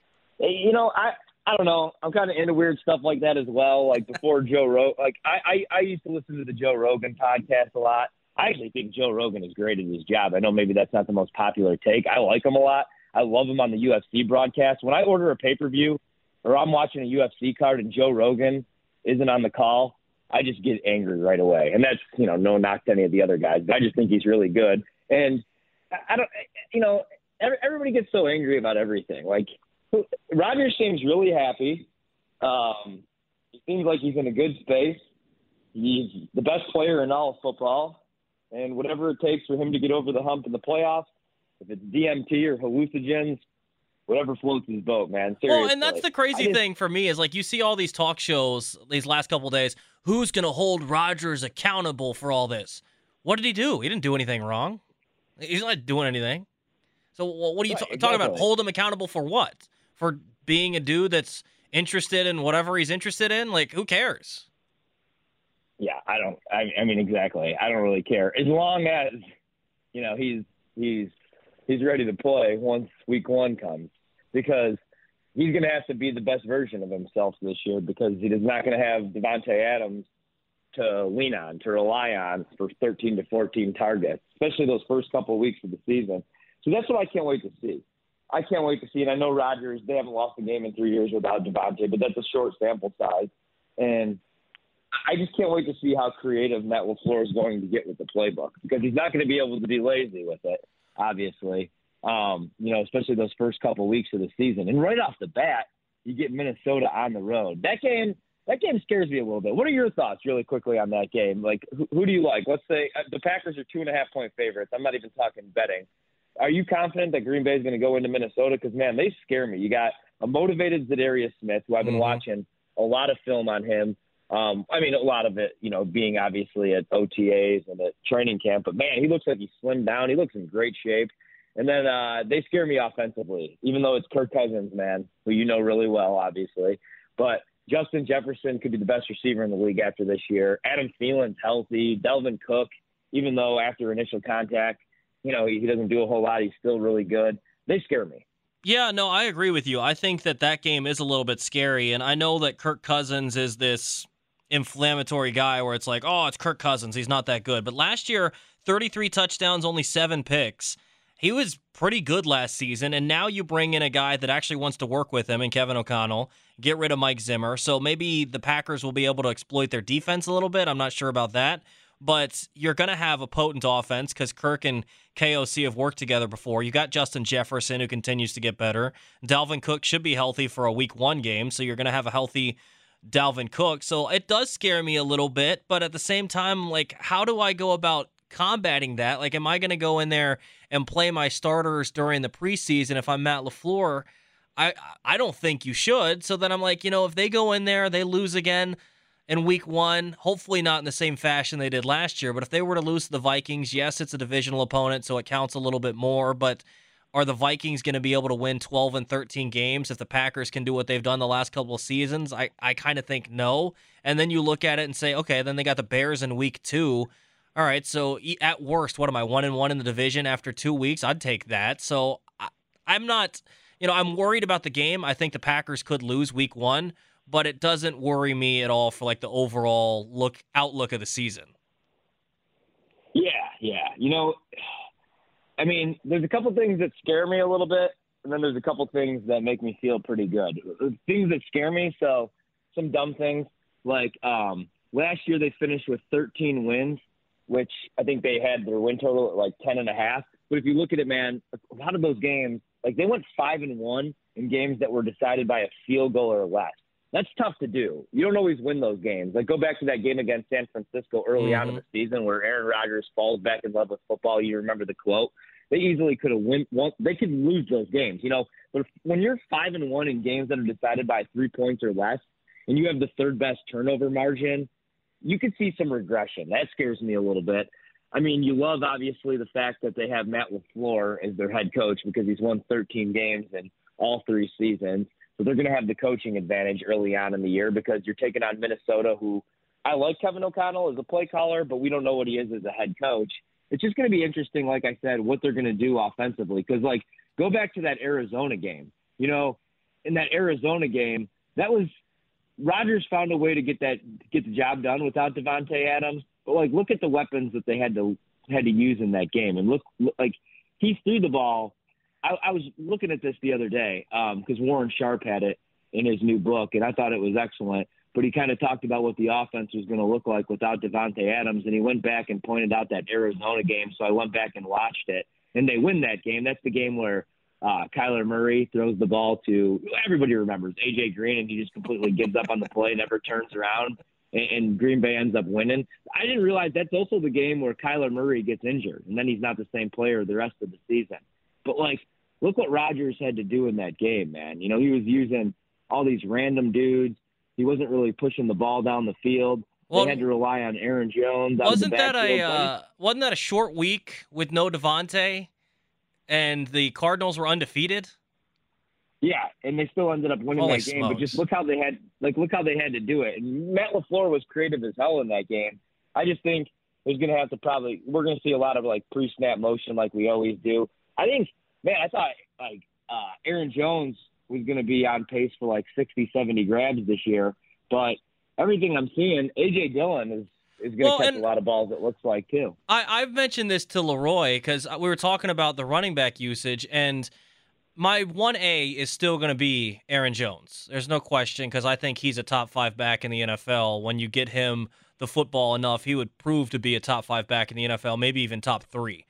you know, I I don't know, I'm kind of into weird stuff like that as well. Like before Joe Rogan, like I, I I used to listen to the Joe Rogan podcast a lot. I actually think Joe Rogan is great at his job. I know maybe that's not the most popular take. I like him a lot. I love him on the UFC broadcast. When I order a pay per view or I'm watching a UFC card and Joe Rogan isn't on the call, I just get angry right away. And that's you know no knock to any of the other guys. I just think he's really good. And I- I don't, you know, everybody gets so angry about everything. Like Rodgers seems really happy. Um, it seems like he's in a good space. He's the best player in all of football, and whatever it takes for him to get over the hump in the playoffs, if it's DMT or hallucinogens, whatever floats his boat, man. Seriously. Well, and that's the crazy just- thing for me is like you see all these talk shows these last couple days. Who's going to hold Rodgers accountable for all this? What did he do? He didn't do anything wrong. He's not doing anything. So what are you Right, ta- talking about? Hold him accountable for what? For being a dude that's interested in whatever he's interested in? Like who cares? Yeah, I don't. I, I mean, exactly. I don't really care as long as you know he's he's he's ready to play once week one comes because he's going to have to be the best version of himself this year because he is not going to have Davante Adams to lean on to rely on for 13 to 14 targets, especially those first couple of weeks of the season. So that's what I can't wait to see. I can't wait to see. And I know Rodgers, they haven't lost a game in three years without Davante, but that's a short sample size. And I just can't wait to see how creative Matt LaFleur is going to get with the playbook because he's not going to be able to be lazy with it, obviously. Um, you know, especially those first couple weeks of the season. And right off the bat, you get Minnesota on the road. That game, that game scares me a little bit. What are your thoughts, really quickly, on that game? Like, who, who do you like? Let's say uh, the Packers are two and a half point favorites. I'm not even talking betting. Are you confident that Green Bay is going to go into Minnesota? Because man, they scare me. You got a motivated Za'Darius Smith, who I've been Mhm. watching a lot of film on him. Um, I mean, a lot of it, you know, being obviously at OTAs and at training camp. But man, he looks like he's slimmed down. He looks in great shape. And then uh, they scare me offensively, even though it's Kirk Cousins, man, who you know really well, obviously. But Justin Jefferson could be the best receiver in the league after this year. Adam Thielen's healthy. Dalvin Cook, even though after initial contact, you know, he, doesn't do a whole lot, he's still really good. They scare me. Yeah, no, I agree with you. I think that that game is a little bit scary, and I know that Kirk Cousins is this inflammatory guy where it's like, oh, it's Kirk Cousins, he's not that good. But last year, 33 touchdowns, only seven picks. He was pretty good last season, and now you bring in a guy that actually wants to work with him and Kevin O'Connell, get rid of Mike Zimmer. So maybe the Packers will be able to exploit their defense a little bit. I'm not sure about that. But you're going to have a potent offense because Kirk and KOC have worked together before. You got Justin Jefferson, who continues to get better. Dalvin Cook should be healthy for a week one game, so you're going to have a healthy Dalvin Cook. So it does scare me a little bit, but at the same time, like, how do I go about combating that? Like, am I going to go in there and play my starters during the preseason if I'm Matt LaFleur? I I don't think you should. So then I'm like, you know, if they go in there, they lose again in week one, hopefully not in the same fashion they did last year. But if they were to lose to the Vikings, yes, it's a divisional opponent, so it counts a little bit more. But are the Vikings going to be able to win 12 and 13 games if the Packers can do what they've done the last couple of seasons? I, I kind of think no. And then you look at it and say, okay, then they got the Bears in week two. All right, so at worst, what am I, one and one in the division after two weeks? I'd take that. So I, I'm not, you know, I'm worried about the game. I think the Packers could lose week one, but it doesn't worry me at all for like the overall look outlook of the season. Yeah, yeah. You know, I mean, there's a couple things that scare me a little bit, and then there's a couple things that make me feel pretty good. Things that scare me, so some dumb things like um, last year they finished with 13 wins, which I think they had their win total at like 10 and a half. But if you look at it, man, a lot of those games, like they went five and one in games that were decided by a field goal or less. That's tough to do. You don't always win those games. Like go back to that game against San Francisco early on in mm-hmm. the season where Aaron Rodgers falls back in love with football. You remember the quote? They easily could have won. Well, they could lose those games, you know. But if, when you're five and one in games that are decided by three points or less, and you have the third best turnover margin, you could see some regression. That scares me a little bit. I mean, you love obviously the fact that they have Matt LaFleur as their head coach because he's won 13 games in all three seasons. So they're going to have the coaching advantage early on in the year because you're taking on Minnesota, who I like Kevin O'Connell as a play caller, but we don't know what he is as a head coach. It's just going to be interesting, like I said, what they're going to do offensively. Because, like, go back to that Arizona game. You know, in that Arizona game, that was Rodgers found a way to get that get the job done without Davante Adams. But like, look at the weapons that they had to had to use in that game, and look like he threw the ball. I, I was looking at this the other day because Warren Sharp had it in his new book, and I thought it was excellent. But he kind of talked about what the offense was going to look like without Davante Adams, and he went back and pointed out that Arizona game. So I went back and watched it, and they win that game. That's the game where uh, Kyler Murray throws the ball to everybody remembers AJ Green, and he just completely gives up on the play, never turns around, and, and Green Bay ends up winning. I didn't realize that's also the game where Kyler Murray gets injured, and then he's not the same player the rest of the season. But like, look what Rodgers had to do in that game, man. You know, he was using all these random dudes. He wasn't really pushing the ball down the field. Well, they had to rely on Aaron Jones. out of the Wasn't that a uh, wasn't that a short week with no Davante, and the Cardinals were undefeated? Yeah, and they still ended up winning Holy that game. But just look how they had, like, look how they had to do it. And Matt Lafleur was creative as hell in that game. I just think there's going to have to probably we're going to see a lot of like pre-snap motion like we always do. I think, man, I thought like uh, Aaron Jones was going to be on pace for like 60, 70 grabs this year, but everything I'm seeing, AJ Dillon is is going to Well, catch a lot of balls. It looks like too. I, I've mentioned this to Leroy because we were talking about the running back usage, and my 1A is still going to be Aaron Jones. There's no question because I think he's a top five back in the NFL. When you get him the football enough, he would prove to be a top five back in the NFL, maybe even top three.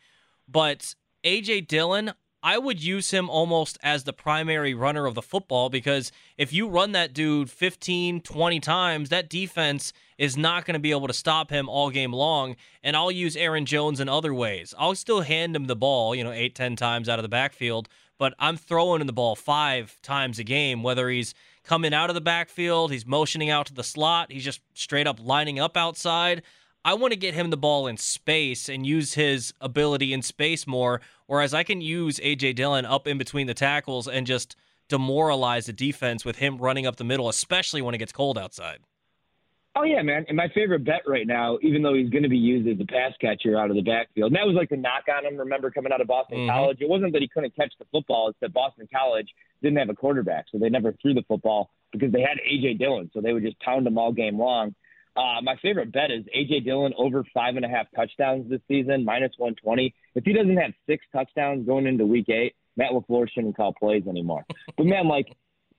But AJ Dillon, I would use him almost as the primary runner of the football because if you run that dude 15, 20 times, that defense is not going to be able to stop him all game long. And I'll use Aaron Jones in other ways. I'll still hand him the ball, you know, eight, ten times out of the backfield, but I'm throwing him the ball five times a game, whether he's coming out of the backfield, he's motioning out to the slot, he's just straight up lining up outside. I want to get him the ball in space and use his ability in space more, whereas I can use AJ Dillon up in between the tackles and just demoralize the defense with him running up the middle, especially when it gets cold outside. Oh yeah, man. And my favorite bet right now, even though he's going to be used as a pass catcher out of the backfield, and that was like the knock on him. Remember coming out of Boston Mm-hmm. College, it wasn't that he couldn't catch the football; it's that Boston College didn't have a quarterback, so they never threw the football because they had AJ Dillon, so they would just pound him all game long. Uh, my favorite bet is AJ Dillon over five and a half touchdowns this season, minus one twenty. If he doesn't have six touchdowns going into Week Eight, Matt Lafleur shouldn't call plays anymore. but man, like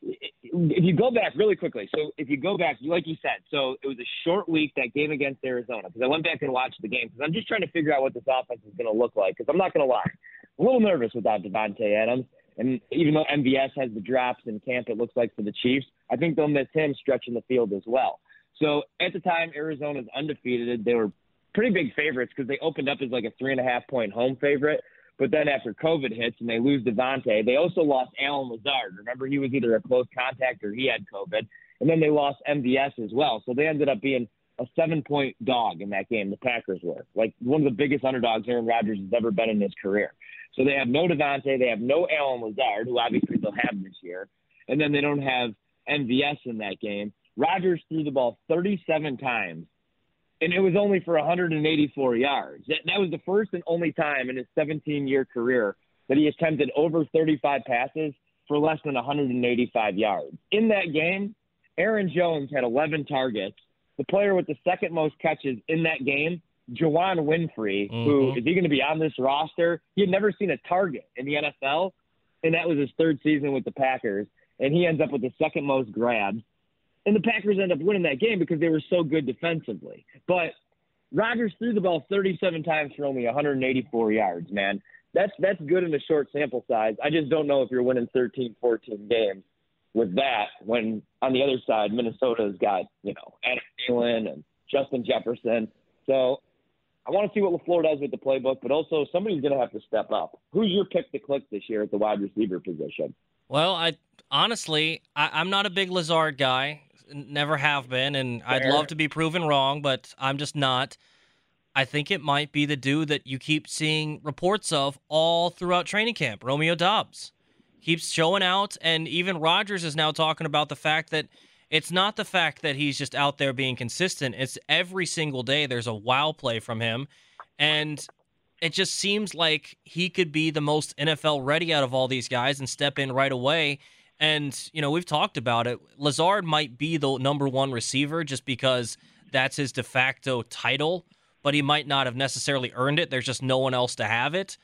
if you go back really quickly, so if you go back, like you said, so it was a short week that game against Arizona because I went back and watched the game because I'm just trying to figure out what this offense is going to look like because I'm not going to lie, I'm a little nervous without Davante Adams, and even though MVS has the drops in camp, it looks like for the Chiefs, I think they'll miss him stretching the field as well. So at the time, Arizona's undefeated. They were pretty big favorites because they opened up as like a three and a half point home favorite. But then after COVID hits and they lose Davante, they also lost Allen Lazard. Remember, he was either a close contact or he had COVID. And then they lost MVS as well. So they ended up being a seven point dog in that game, the Packers were. Like one of the biggest underdogs Aaron Rodgers has ever been in his career. So they have no Davante, they have no Allen Lazard, who obviously they'll have this year. And then they don't have MVS in that game. Rodgers threw the ball 37 times and it was only for 184 yards. That, that was the first and only time in his 17 year career that he attempted over 35 passes for less than 185 yards. In that game, Aaron Jones had 11 targets. The player with the second most catches in that game, Juwann Winfree, who Mhm. is he going to be on this roster? He had never seen a target in the NFL, and that was his third season with the Packers. And he ends up with the second most grabs. And the Packers end up winning that game because they were so good defensively. But Rodgers threw the ball 37 times for only 184 yards, man. That's that's good in a short sample size. I just don't know if you're winning 13, 14 games with that when on the other side Minnesota's got, you know, Adam Thielen and Justin Jefferson. So I want to see what LaFleur does with the playbook, but also somebody's going to have to step up. Who's your pick to click this year at the wide receiver position? Well, I honestly, I, I'm not a big Lazard guy. Never have been, and I'd love to be proven wrong, but I'm just not. I think it might be the dude that you keep seeing reports of all throughout training camp, Romeo Doubs. Keeps showing out, and even Rodgers is now talking about the fact that it's not the fact that he's just out there being consistent. It's every single day there's a wow play from him, and it just seems like he could be the most NFL ready out of all these guys and step in right away. And, you know, we've talked about it. Lazard might be the number one receiver just because that's his de facto title, but he might not have necessarily earned it. There's just no one else to have it.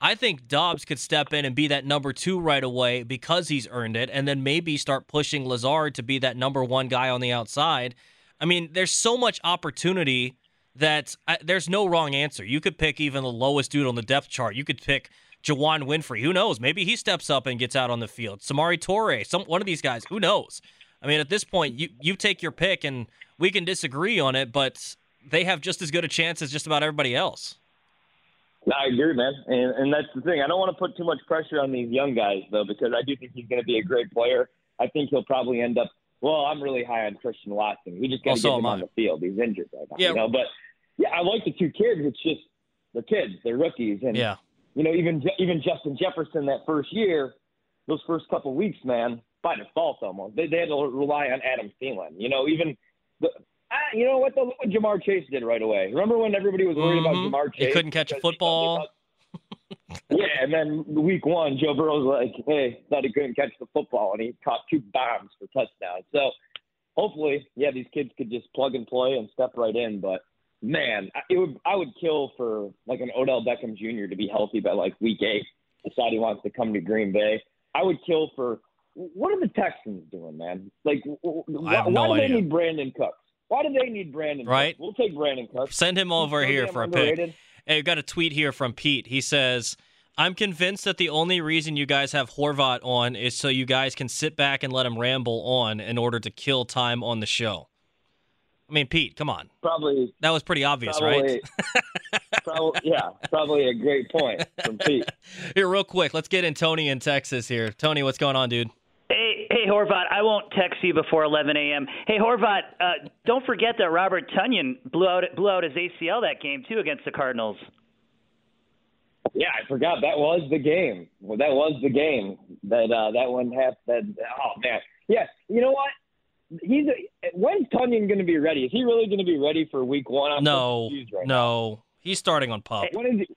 I think Doubs could step in and be that number two right away because he's earned it, and then maybe start pushing Lazard to be that number one guy on the outside. I mean, there's so much opportunity that I, there's no wrong answer. You could pick even the lowest dude on the depth chart. You could pick Juwann Winfree. Who knows? Maybe he steps up and gets out on the field. Samori Toure, some one of these guys. Who knows? I mean, at this point, you you take your pick, and we can disagree on it, but they have just as good a chance as just about everybody else. I agree, man, and, and that's the thing. I don't want to put too much pressure on these young guys though, because I do think he's going to be a great player. I think he'll probably end up. Well, I'm really high on Christian Watson. We just got oh, to so get him on the field. He's injured right now, Yeah. you know. But yeah, I like the two kids. It's just they're kids, they're rookies, and Yeah. You know, even even Justin Jefferson that first year, those first couple weeks, man, by default almost, they, they had to rely on Adam Thielen. You know, even the. Ah, you know what? The, look what Ja'Marr Chase did right away. Remember when everybody was worried Mhm. about Ja'Marr Chase? He couldn't catch a football. yeah, and then week one, Joe Burrow's like, hey, thought he couldn't catch the football, and he caught two bombs for touchdowns. So hopefully, yeah, these kids could just plug and play and step right in. But man, I- it would I would kill for like an Odell Beckham Jr. to be healthy by like week eight. Decide he wants to come to Green Bay. I would kill for what are the Texans doing, man? Like, w- w- I have why, no why do they need Brandin Cooks? Why do they need Brandin? Right. Cooks? We'll take Brandin Cooks. Send him over He's here for a underrated. pick. Hey, I got a tweet here from Pete. He says, I'm convinced that the only reason you guys have Horvat on is so you guys can sit back and let him ramble on in order to kill time on the show. I mean, Pete, come on. Probably That was pretty obvious, probably, right? probably, yeah, probably a great point from Pete. Here, real quick, let's get in Tony in Texas here. Tony, what's going on, dude? Hey, hey, Horvat, I won't text you before 11 a.m. Hey, Horvat, uh, don't forget that Robert Tonyan blew out blew out his ACL that game too against the Cardinals. Yeah, I forgot that was the game. Well, that was the game that uh, that one had. That oh man, yes. You know what? He's when's Tonyan going to be ready? Is he really going to be ready for Week One? I'm no, confused right no, he's starting on PUP. When is it?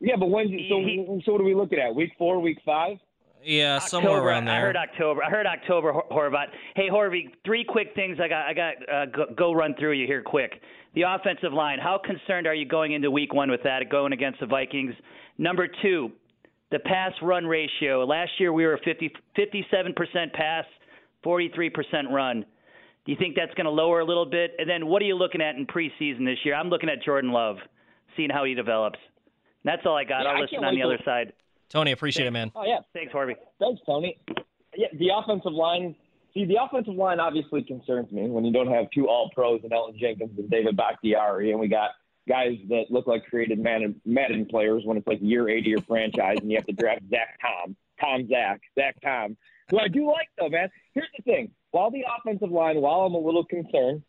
Yeah, but when's it, so? So what are we looking at? Week four, week five? Yeah, somewhere October, around I heard October. I heard October, Hor- Horvat. Hey, Horvy, three quick things I got. I got uh, go, go run through you here quick. The offensive line. How concerned are you going into Week One with that, going against the Vikings? Number two, the pass run ratio. Last year we were 50, 57% pass, 43% run. Do you think that's going to lower a little bit? And then what are you looking at in preseason this year? I'm looking at Jordan Love, seeing how he develops. That's all I got. Yeah, I'll I listen on the till- other side. Tony, appreciate it, man. Oh yeah, Thanks, Harvey. Thanks, Tony. Yeah, the offensive line. See, the offensive line obviously concerns me when you don't have two All Pros and Elgton Jenkins and David Bakhtiari, and we got guys that look like created Madden, Madden players when it's like year eight of your franchise, and you have to draft Zach Tom, Tom Zach, Zach Tom, who I do like though, man. Here's the thing: while the offensive line, while I'm a little concerned,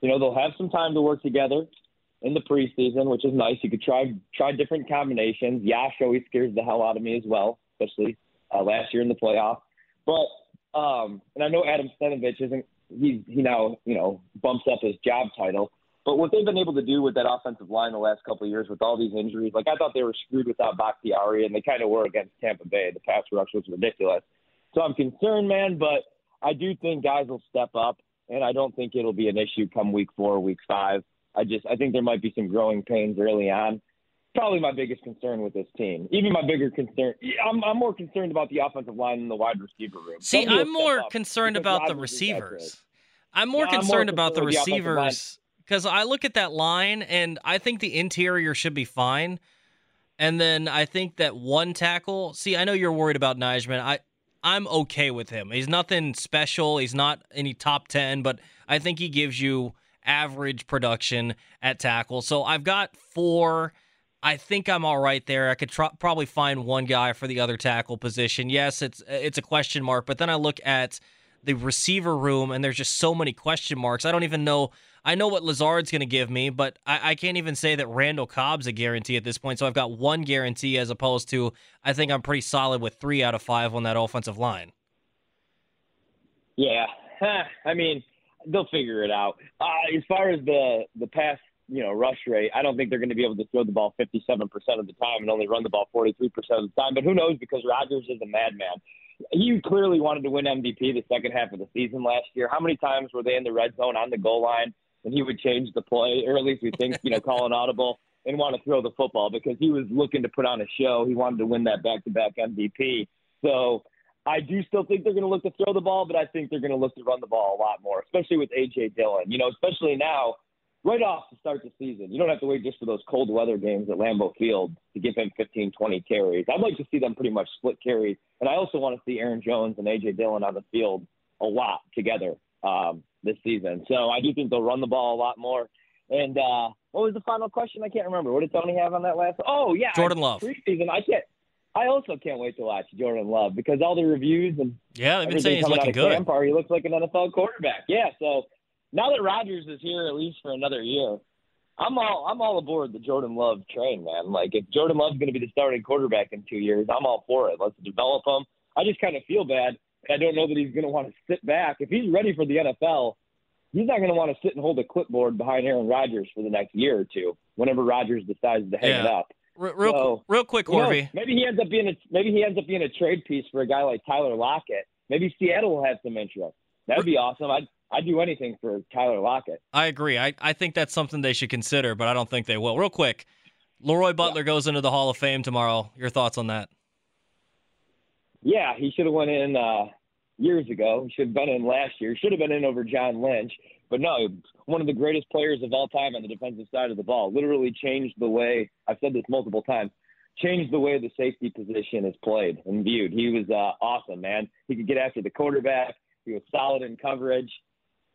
you know they'll have some time to work together in the preseason, which is nice. You could try try different combinations. Yosh always scares the hell out of me as well, especially uh, last year in the playoff. But um, and I know Adam Stenavich isn't he's he now you know bumps up his job title. But what they've been able to do with that offensive line the last couple of years with all these injuries, like I thought they were screwed without Bakhtiari, and they kind of were against Tampa Bay. The pass rush was ridiculous. So I'm concerned, man. But I do think guys will step up, and I don't think it'll be an issue come week four, week five. I just I think there might be some growing pains early on. Probably my biggest concern with this team. Even my bigger concern, I'm, I'm more concerned about the offensive line than the wide receiver room. See, I'm more concerned about the Rodgers is that good. receivers. I'm more Yeah, I'm more concerned about the concerned with the offensive line. receivers because I look at that line and I think the interior should be fine. And then I think that one tackle. See, I know you're worried about Nijman. I I'm okay with him. He's nothing special. He's not any top ten, but I think he gives you average production at tackle. So I've got four. I think I'm all right there. I could tr- probably find one guy for the other tackle position. Yes, it's it's a question mark, but then I look at the receiver room and there's just so many question marks. I don't even know. I know what Lazard's going to give me, but I, I can't even say that Randall Cobb's a guarantee at this point. So I've got one guarantee as opposed to I think I'm pretty solid with three out of five on that offensive line. Yeah, I mean they'll figure it out. Uh, as far as the the pass, you know, rush rate, I don't think they're going to be able to throw the ball 57% of the time and only run the ball 43% of the time. But who knows? Because Rodgers is a madman. He clearly wanted to win MVP the second half of the season last year. How many times were they in the red zone on the goal line and he would change the play, or at least we think, you know, call an audible and want to throw the football because he was looking to put on a show. He wanted to win that back-to-back MVP. So I do still think they're going to look to throw the ball, but I think they're going to look to run the ball a lot more, especially with A.J. Dillon. You know, especially now, right off to start the season. You don't have to wait just for those cold weather games at Lambeau Field to give him 15, 20 carries. I'd like to see them pretty much split carries. And I also want to see Aaron Jones and A.J. Dillon on the field a lot together um, this season. So I do think they'll run the ball a lot more. And uh, what was the final question? I can't remember. What did Tony have on that last? Oh yeah, Jordan Love. Preseason. I can't. I also can't wait to watch Jordan Love because all the reviews and Yeah, they've been saying he's looking good. camp are he looks like an NFL quarterback. Yeah. So now that Rodgers is here at least for another year, I'm all I'm all aboard the Jordan Love train, man. Like if Jordan Love's going to be the starting quarterback in two years, I'm all for it. Let's develop him. I just kind of feel bad. I don't know that he's going to want to sit back. If he's ready for the NFL, he's not going to want to sit and hold a clipboard behind Aaron Rodgers for the next year or two. Whenever Rodgers decides to hang it up. R- real, So, real quick, who knows? Horvey. Maybe he ends up being a maybe he ends up being a trade piece for a guy like Tyler Lockett. Maybe Seattle will have some interest. That'd be awesome. I'd I'd do anything for Tyler Lockett. I agree. I, I think that's something they should consider, but I don't think they will. Real quick, Leroy Butler goes into the Hall of Fame tomorrow. Your thoughts on that? Yeah, he should have went in uh, years ago. He should have been in last year. He should have been in over John Lynch. But no, one of the greatest players of all time on the defensive side of the ball. Literally changed the way. I've said this multiple times. changed the way the safety position is played and viewed. He was uh, awesome, man. He could get after the quarterback. He was solid in coverage.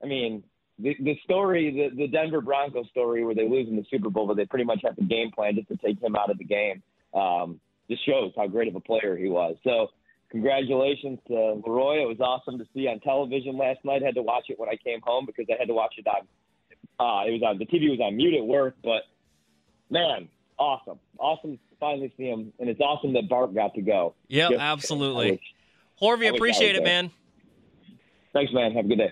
I mean, the, the story, the, the Denver Broncos story, where they lose in the Super Bowl, but they pretty much have the game plan just to take him out of the game, um, just shows how great of a player he was. So, congratulations to Leroy. It was awesome to see on television last night. I had to watch it when I came home because I had to watch it on. Uh, it was on the TV was on mute at work, but man, awesome, awesome to finally see him, and it's awesome that Bart got to go. Just- absolutely. I wish- Horvey, I appreciate it, there. man. Thanks, man. Have a good day.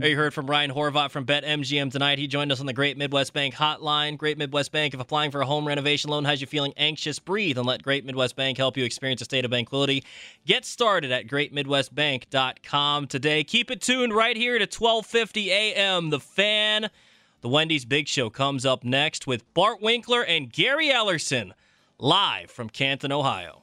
You heard from Ryan Horvat from BetMGM tonight. He joined us on the Great Midwest Bank hotline. Great Midwest Bank, if applying for a home renovation loan has you feeling anxious, breathe and let Great Midwest Bank help you experience a state of tranquility. Get started at greatmidwestbank.com today. Keep it tuned right here to 1250 a.m. The Fan. The Wendy's Big Show comes up next with Bart Winkler and Gary Ellerson live from Canton, Ohio.